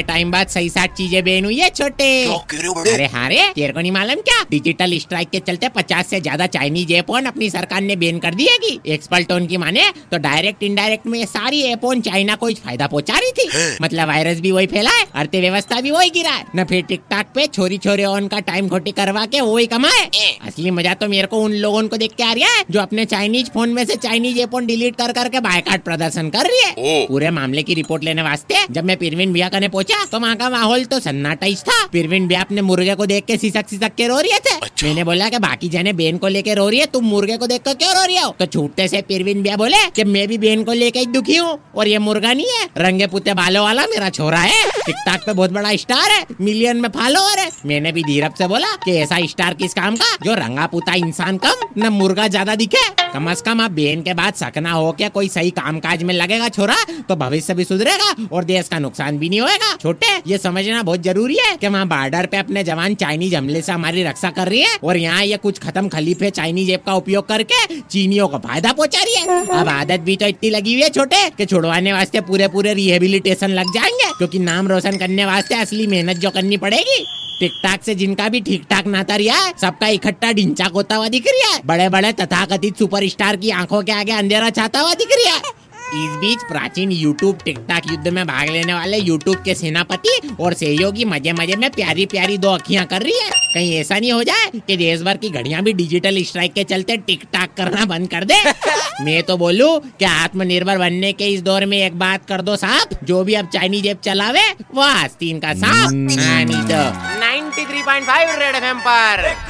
इतने टाइम बाद सही सात चीज़ें बेन हुई है छोटे। अरे हाँ रे तेरे को नहीं मालूम क्या? डिजिटल स्ट्राइक के चलते पचास से ज़्यादा चाइनीज़ एपोन अपनी सरकार ने बैन कर दी की एक्सपर्टों की माने तो डायरेक्ट इनडायरेक्ट में सारी एपोन चाइना को फ़ायदा पहुँचा रही थी। मतलब वायरस भी वही फैला है अर्थव्यवस्था भी वही गिरा है। न फिर टिकटॉक पे छोरी छोरे ऑन का टाइम खोटी करवा के वही कमाए। असली मज़ा तो मेरे को उन लोगों को देख के आ रहा है जो अपने चाइनीज़ फ़ोन में से चाइनीज़ एपोन डिलीट कर करके बायकाट प्रदर्शन कर रही है। पूरे मामले की रिपोर्ट लेने वास्ते जब मैं पिरविन भैया कने पहुँचा तो वहाँ का माहौल तो सन्नाटा ही था। पिरविन भैया अपने मुर्गे को देख के सिसक सिसक के रो रहे थे। अच्छा। मैंने बोला कि बाकी जने बेन को लेके रो रही है तुम मुर्गे को देख कर क्यों रो रही हो? तो छूटते से पिरविन भैया बोले कि मैं भी बेन को लेके ही दुखी हूँ और ये मुर्गा नहीं है। रंगे पुते बालों वाला मेरा छोरा है। टिकटॉक पे बहुत बड़ा स्टार है मिलियन में फॉलोअर है। मैंने भी धीरज से बोला कि ऐसा स्टार किस काम का? जो रंगा पुता इंसान कम न मुर्गा ज़्यादा दिखे। कम अज कम अब बेन के बाद सकना हो के कोई सही काम काज में लगेगा छोरा? तो भविष्य भी सुधरेगा और देश का नुकसान भी नहीं होगा छोटे, ये समझना बहुत ज़रूरी है कि वहाँ बॉर्डर पे अपने जवान चाइनीज़ हमले से हमारी रक्षा कर रही है और यहाँ ये कुछ खत्म खलीफे चाइनीज़ ऐप का उपयोग करके चीनियों को फ़ायदा पहुँचा रही है। अब आदत भी तो इतनी लगी हुई है छोटे की छुड़वाने वास्ते पूरे पूरे रिहेबिलिटेशन लग जाएँगे, क्योंकि नाम रोशन करने वास्ते असली मेहनत जो करनी पड़ेगी। टिकटाक से जिनका भी ठीक ठाक नाता रिया है सबका इकट्ठा ढिंचा होता हुआ दिख रहा है। बड़े बड़े तथाकथित सुपरस्टार की आँखों के आगे अंधेरा छाता हुआ दिख रहा है। इस बीच प्राचीन यूट्यूब टिकटॉक युद्ध में भाग लेने वाले यूट्यूब के सेनापति और सहयोगी मज़े मज़े में प्यारी प्यारी दो अखियाँ कर रही है। कहीं ऐसा नहीं हो जाए कि देश भर की घड़ियाँ भी डिजिटल स्ट्राइक के चलते टिकटॉक करना बंद कर दे। मैं तो बोलूँ कि आत्मनिर्भर बनने के इस दौर में एक बात कर दो साहब जो भी अब चाइनीज़ ऐप चलावे वो आस्तीन का नहीं तो। 93.5 रेड एफएम पर।